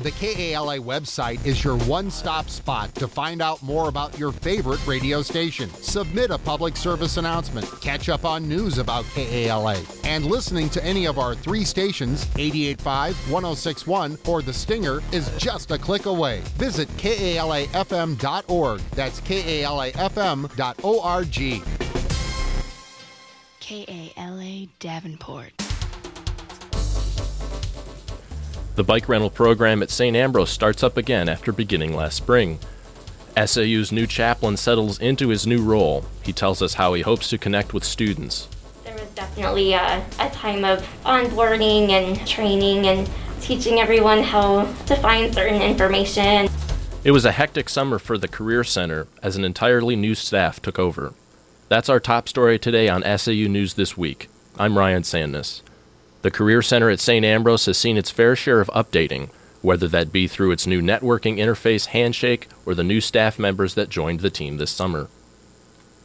The KALA website is your one stop spot to find out more about your favorite radio station. Submit a public service announcement, catch up on news about KALA, and listening to any of our three stations 885, 1061, or The Stinger is just a click away. Visit KALAFM.org. That's KALAFM.org. KALA Davenport. The bike rental program at St. Ambrose starts up again after beginning last spring. SAU's new chaplain settles into his new role. He tells us how he hopes to connect with students. There was definitely a, a time of onboarding and training and teaching everyone how to find certain information. It was a hectic summer for the Career Center as an entirely new staff took over. That's our top story today on SAU News This Week. I'm Ryan Sandness. The Career Center at St. Ambrose has seen its fair share of updating, whether that be through its new networking interface Handshake or the new staff members that joined the team this summer.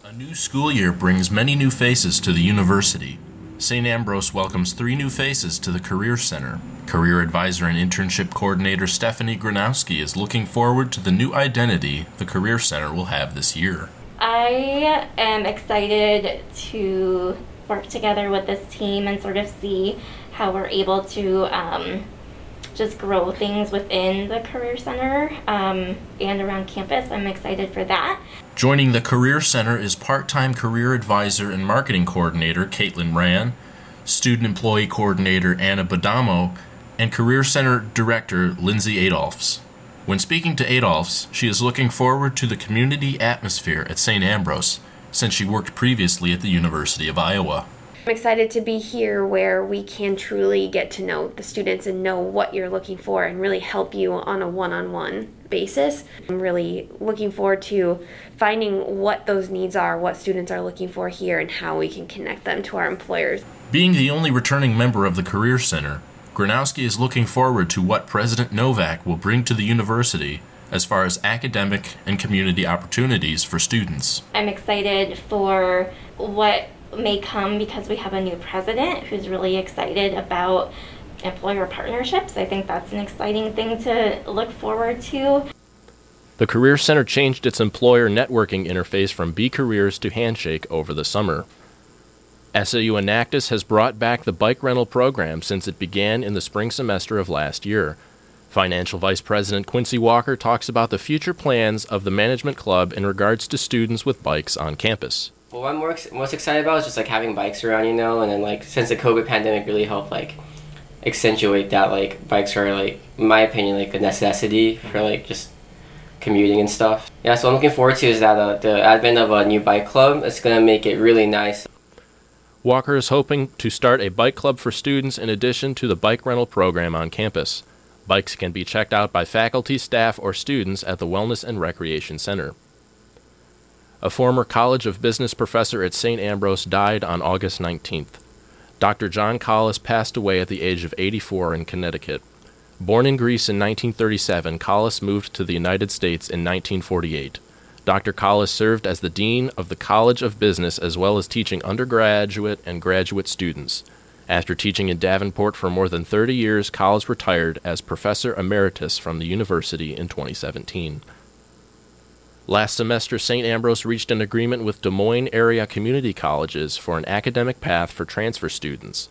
A new school year brings many new faces to the university. St. Ambrose welcomes three new faces to the Career Center. Career Advisor and Internship Coordinator Stephanie Gronowski is looking forward to the new identity the Career Center will have this year. I am excited to work together with this team and sort of see how we're able to um, just grow things within the Career Center um, and around campus. I'm excited for that. Joining the Career Center is part time career advisor and marketing coordinator Caitlin Ran, student employee coordinator Anna Badamo, and Career Center director Lindsay Adolphs. When speaking to Adolphs, she is looking forward to the community atmosphere at St. Ambrose since she worked previously at the University of Iowa. I'm excited to be here where we can truly get to know the students and know what you're looking for and really help you on a one on one basis. I'm really looking forward to finding what those needs are, what students are looking for here, and how we can connect them to our employers. Being the only returning member of the Career Center, Gronowski is looking forward to what President Novak will bring to the university as far as academic and community opportunities for students. I'm excited for what may come because we have a new president who's really excited about employer partnerships. I think that's an exciting thing to look forward to. The Career Center changed its employer networking interface from B Careers to Handshake over the summer. SAU Enactus has brought back the bike rental program since it began in the spring semester of last year. Financial Vice President Quincy Walker talks about the future plans of the management club in regards to students with bikes on campus. Well, what I'm more ex- most excited about is just like having bikes around, you know, and then like since the COVID pandemic really helped like accentuate that like bikes are like in my opinion like a necessity for like just commuting and stuff. Yeah, so what I'm looking forward to is that uh, the advent of a new bike club. It's gonna make it really nice. Walker is hoping to start a bike club for students in addition to the bike rental program on campus. Bikes can be checked out by faculty, staff, or students at the Wellness and Recreation Center. A former College of Business professor at St. Ambrose died on August 19th. Dr. John Collis passed away at the age of 84 in Connecticut. Born in Greece in 1937, Collis moved to the United States in 1948. Dr. Collis served as the Dean of the College of Business as well as teaching undergraduate and graduate students. After teaching in Davenport for more than 30 years, Collis retired as Professor Emeritus from the university in 2017. Last semester, St. Ambrose reached an agreement with Des Moines area community colleges for an academic path for transfer students.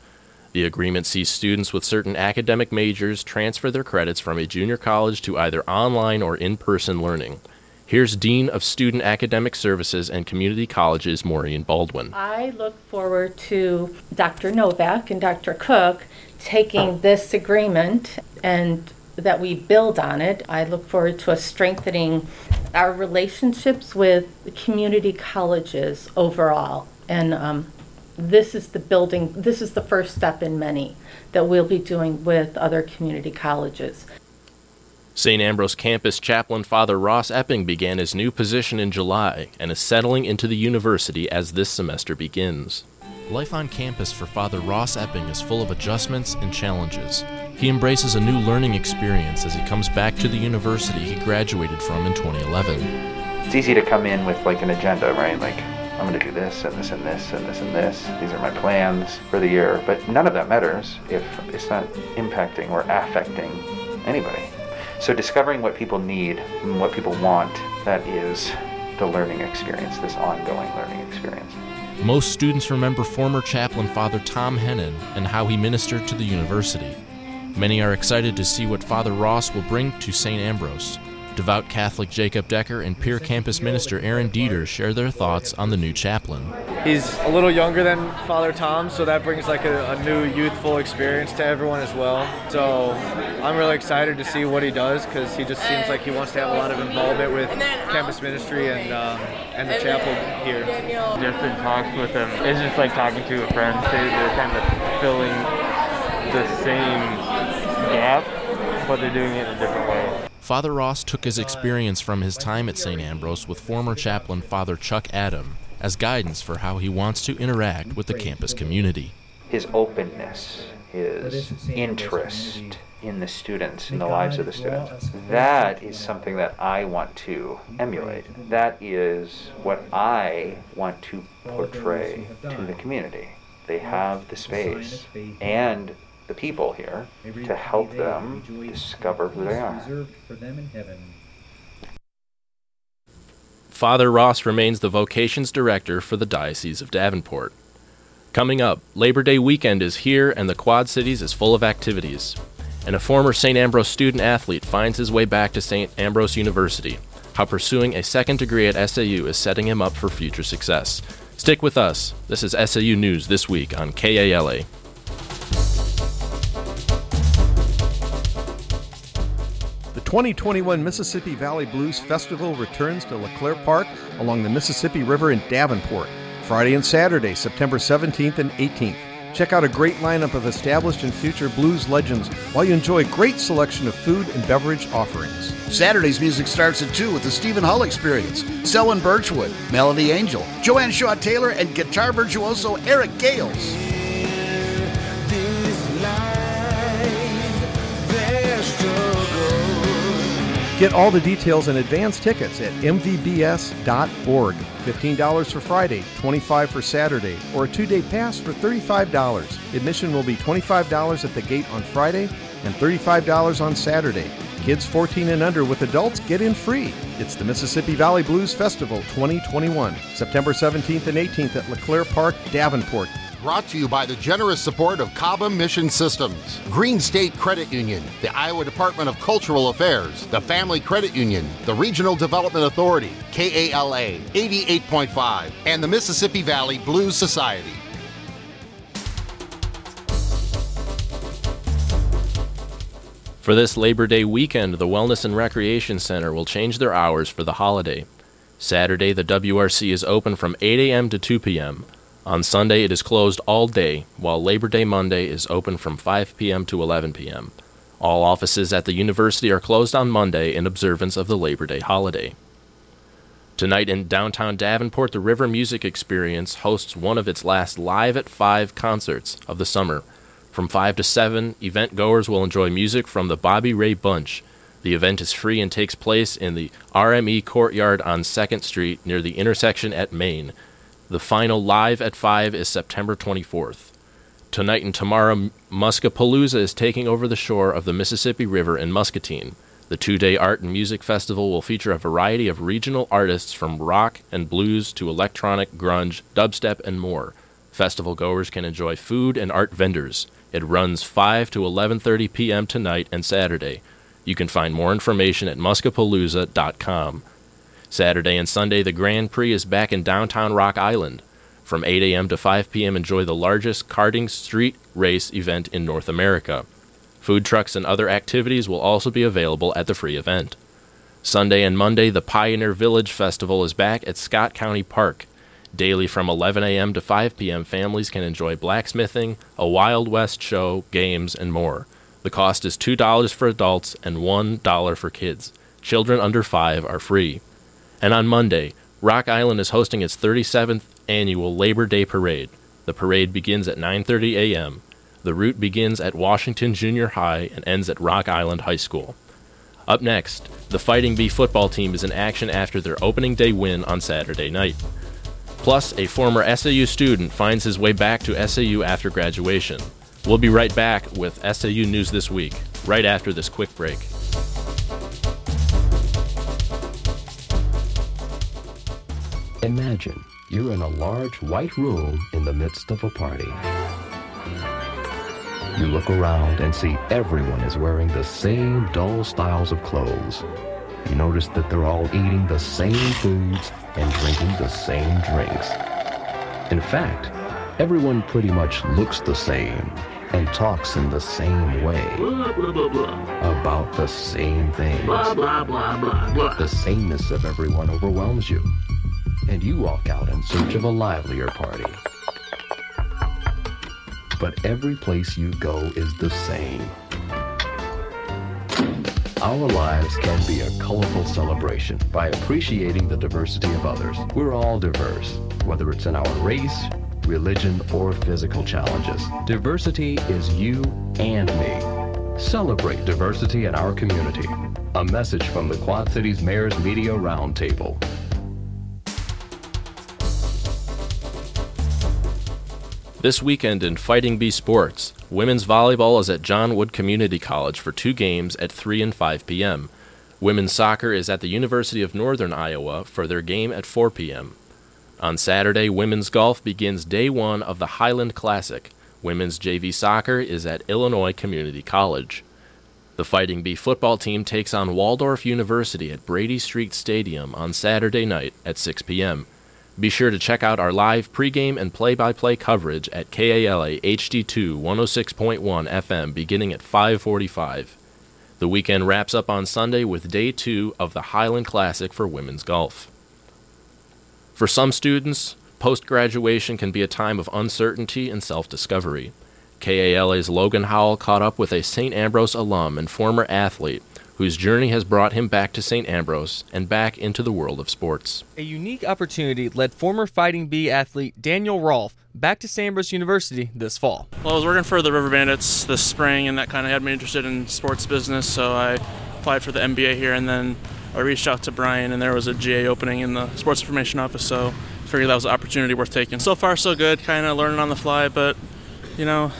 The agreement sees students with certain academic majors transfer their credits from a junior college to either online or in person learning. Here's Dean of Student Academic Services and Community Colleges, Maureen Baldwin. I look forward to Dr. Novak and Dr. Cook taking this agreement and that we build on it. I look forward to us strengthening our relationships with community colleges overall. And um, this is the building, this is the first step in many that we'll be doing with other community colleges. St. Ambrose campus chaplain Father Ross Epping began his new position in July and is settling into the university as this semester begins. Life on campus for Father Ross Epping is full of adjustments and challenges. He embraces a new learning experience as he comes back to the university he graduated from in 2011. It's easy to come in with like an agenda, right? Like, I'm going to do this and this and this and this and this. These are my plans for the year. But none of that matters if it's not impacting or affecting anybody. So discovering what people need and what people want, that is the learning experience, this ongoing learning experience. Most students remember former chaplain Father Tom Hennen and how he ministered to the university. Many are excited to see what Father Ross will bring to St. Ambrose. Devout Catholic Jacob Decker and peer campus minister Aaron Dieter share their thoughts on the new chaplain. He's a little younger than Father Tom, so that brings like a, a, new youthful experience to everyone as well. So I'm really excited to see what he does because he just seems like he wants to have a lot of involvement with campus ministry and um, and the chapel here. Just in talks with him, it's just like talking to a friend. They're kind of filling the same gap, but they're doing it in a different way. Father Ross took his experience from his time at St. Ambrose with former chaplain Father Chuck Adam as guidance for how he wants to interact with the campus community. His openness, his interest in the students, in the lives of the students, that is something that I want to emulate. That is what I want to portray to the community. They have the space and the people here to help them discover who they are. Father Ross remains the vocations director for the Diocese of Davenport. Coming up, Labor Day weekend is here and the Quad Cities is full of activities. And a former St. Ambrose student athlete finds his way back to St. Ambrose University. How pursuing a second degree at SAU is setting him up for future success. Stick with us. This is SAU News This Week on KALA. 2021 Mississippi Valley Blues Festival returns to LeClaire Park along the Mississippi River in Davenport, Friday and Saturday, September 17th and 18th. Check out a great lineup of established and future blues legends while you enjoy a great selection of food and beverage offerings. Saturday's music starts at 2 with the Stephen Hull Experience, Selwyn Birchwood, Melody Angel, Joanne Shaw Taylor, and guitar virtuoso Eric Gales. Get all the details and advance tickets at mvbs.org. $15 for Friday, 25 for Saturday, or a two day pass for $35. Admission will be $25 at the gate on Friday and $35 on Saturday. Kids 14 and under with adults get in free. It's the Mississippi Valley Blues Festival 2021, September 17th and 18th at LeClaire Park, Davenport. Brought to you by the generous support of Cobham Mission Systems, GreenState Credit Union, the Iowa Department of Cultural Affairs, the Family Credit Union, the Regional Development Authority, KALA 88.5, and the Mississippi Valley Blues Society. For this Labor Day weekend, the Wellness and Recreation Center will change their hours for the holiday. Saturday, the WRC is open from 8 a.m. to 2 p.m. On Sunday, it is closed all day, while Labor Day Monday is open from 5 p.m. to 11 p.m. All offices at the university are closed on Monday in observance of the Labor Day holiday. Tonight in downtown Davenport, the River Music Experience hosts one of its last Live at 5 concerts of the summer. From 5 to 7, event goers will enjoy music from the Bobby Ray Bunch. The event is free and takes place in the RME Courtyard on 2nd Street near the intersection at Main. The final Live at 5 is September 24th. Tonight and tomorrow, Muskapalooza is taking over the shore of the Mississippi River in Muscatine. The two day art and music festival will feature a variety of regional artists from rock and blues to electronic, grunge, dubstep, and more. Festival goers can enjoy food and art vendors. It runs 5 to 11:30 p.m. tonight and Saturday. You can find more information at muskapalooza.com. Saturday and Sunday, the Grand Prix is back in downtown Rock Island. From 8 a.m. to 5 p.m., enjoy the largest karting street race event in North America. Food trucks and other activities will also be available at the free event. Sunday and Monday, the Pioneer Village Festival is back at Scott County Park. Daily from 11 a.m. to 5 p.m., families can enjoy blacksmithing, a Wild West show, games, and more. The cost is $2 for adults and $1 for kids. Children under 5 are free. And on Monday, Rock Island is hosting its 37th annual Labor Day Parade. The parade begins at 9:30 a.m. The route begins at Washington Junior High and ends at Rock Island High School. Up next, the Fighting Bee football team is in action after their opening day win on Saturday night. Plus, a former SAU student finds his way back to SAU after graduation. We'll be right back with SAU News This Week, right after this quick break. Imagine you're in a large white room in the midst of a party. You look around and see everyone is wearing the same dull styles of clothes. You notice that they're all eating the same foods and drinking the same drinks. In fact, everyone pretty much looks the same and talks in the same way about the same things. The sameness of everyone overwhelms you, and you walk out in search of a livelier party. But every place you go is the same. Our lives can be a colorful celebration by appreciating the diversity of others. We're all diverse, whether it's in our race, religion, or physical challenges. Diversity is you and me. Celebrate diversity in our community. A message from the Quad Cities Mayor's Media Roundtable. This weekend in Fighting Bee Sports, women's volleyball is at John Wood Community College for two games at 3 and 5 p.m. Women's soccer is at the University of Northern Iowa for their game at 4 p.m. On Saturday, women's golf begins day one of the Highland Classic. Women's JV soccer is at Illinois Community College. The Fighting Bee football team takes on Waldorf University at Brady Street Stadium on Saturday night at 6 p.m. Be sure to check out our live pregame and play by play coverage at KALA HD2 106.1 FM beginning at 545. The weekend wraps up on Sunday with day two of the Highland Classic for women's golf. For some students, post graduation can be a time of uncertainty and self discovery. KALA's Logan Howell caught up with a St. Ambrose alum and former athlete whose journey has brought him back to St. Ambrose and back into the world of sports. A unique opportunity led former Fighting Bee athlete Daniel Rolfe back to St. Ambrose University this fall. Well, I was working for the River Bandits this spring, and that kind of had me interested in sports business, so I applied for the MBA here, and then I reached out to Brian, and there was a GA opening in the sports information office, so I figured that was an opportunity worth taking. So far, so good, kind of learning on the fly, but, you know,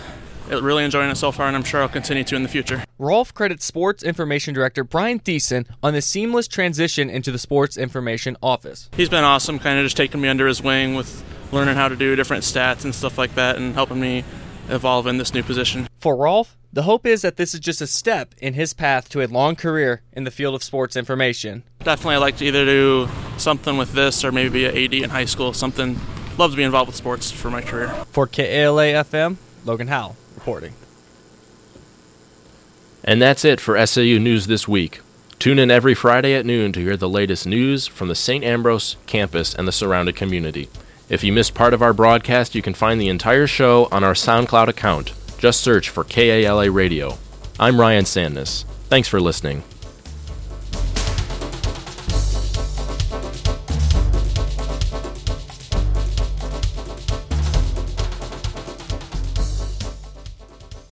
really enjoying it so far, and I'm sure I'll continue to in the future. Rolfe credits Sports Information Director Brian Thiessen on the seamless transition into the Sports Information Office. He's been awesome, kind of just taking me under his wing with learning how to do different stats and stuff like that, and helping me evolve in this new position. For Rolfe, the hope is that this is just a step in his path to a long career in the field of sports information. Definitely, I like to either do something with this or maybe be an AD in high school. Something, love to be involved with sports for my career. For KALA FM, Logan Howell And that's it for SAU News this week. Tune in every Friday at noon to hear the latest news from the St. Ambrose campus and the surrounding community. If you missed part of our broadcast, you can find the entire show on our SoundCloud account. Just search for KALA Radio. I'm Ryan Sandness. Thanks for listening.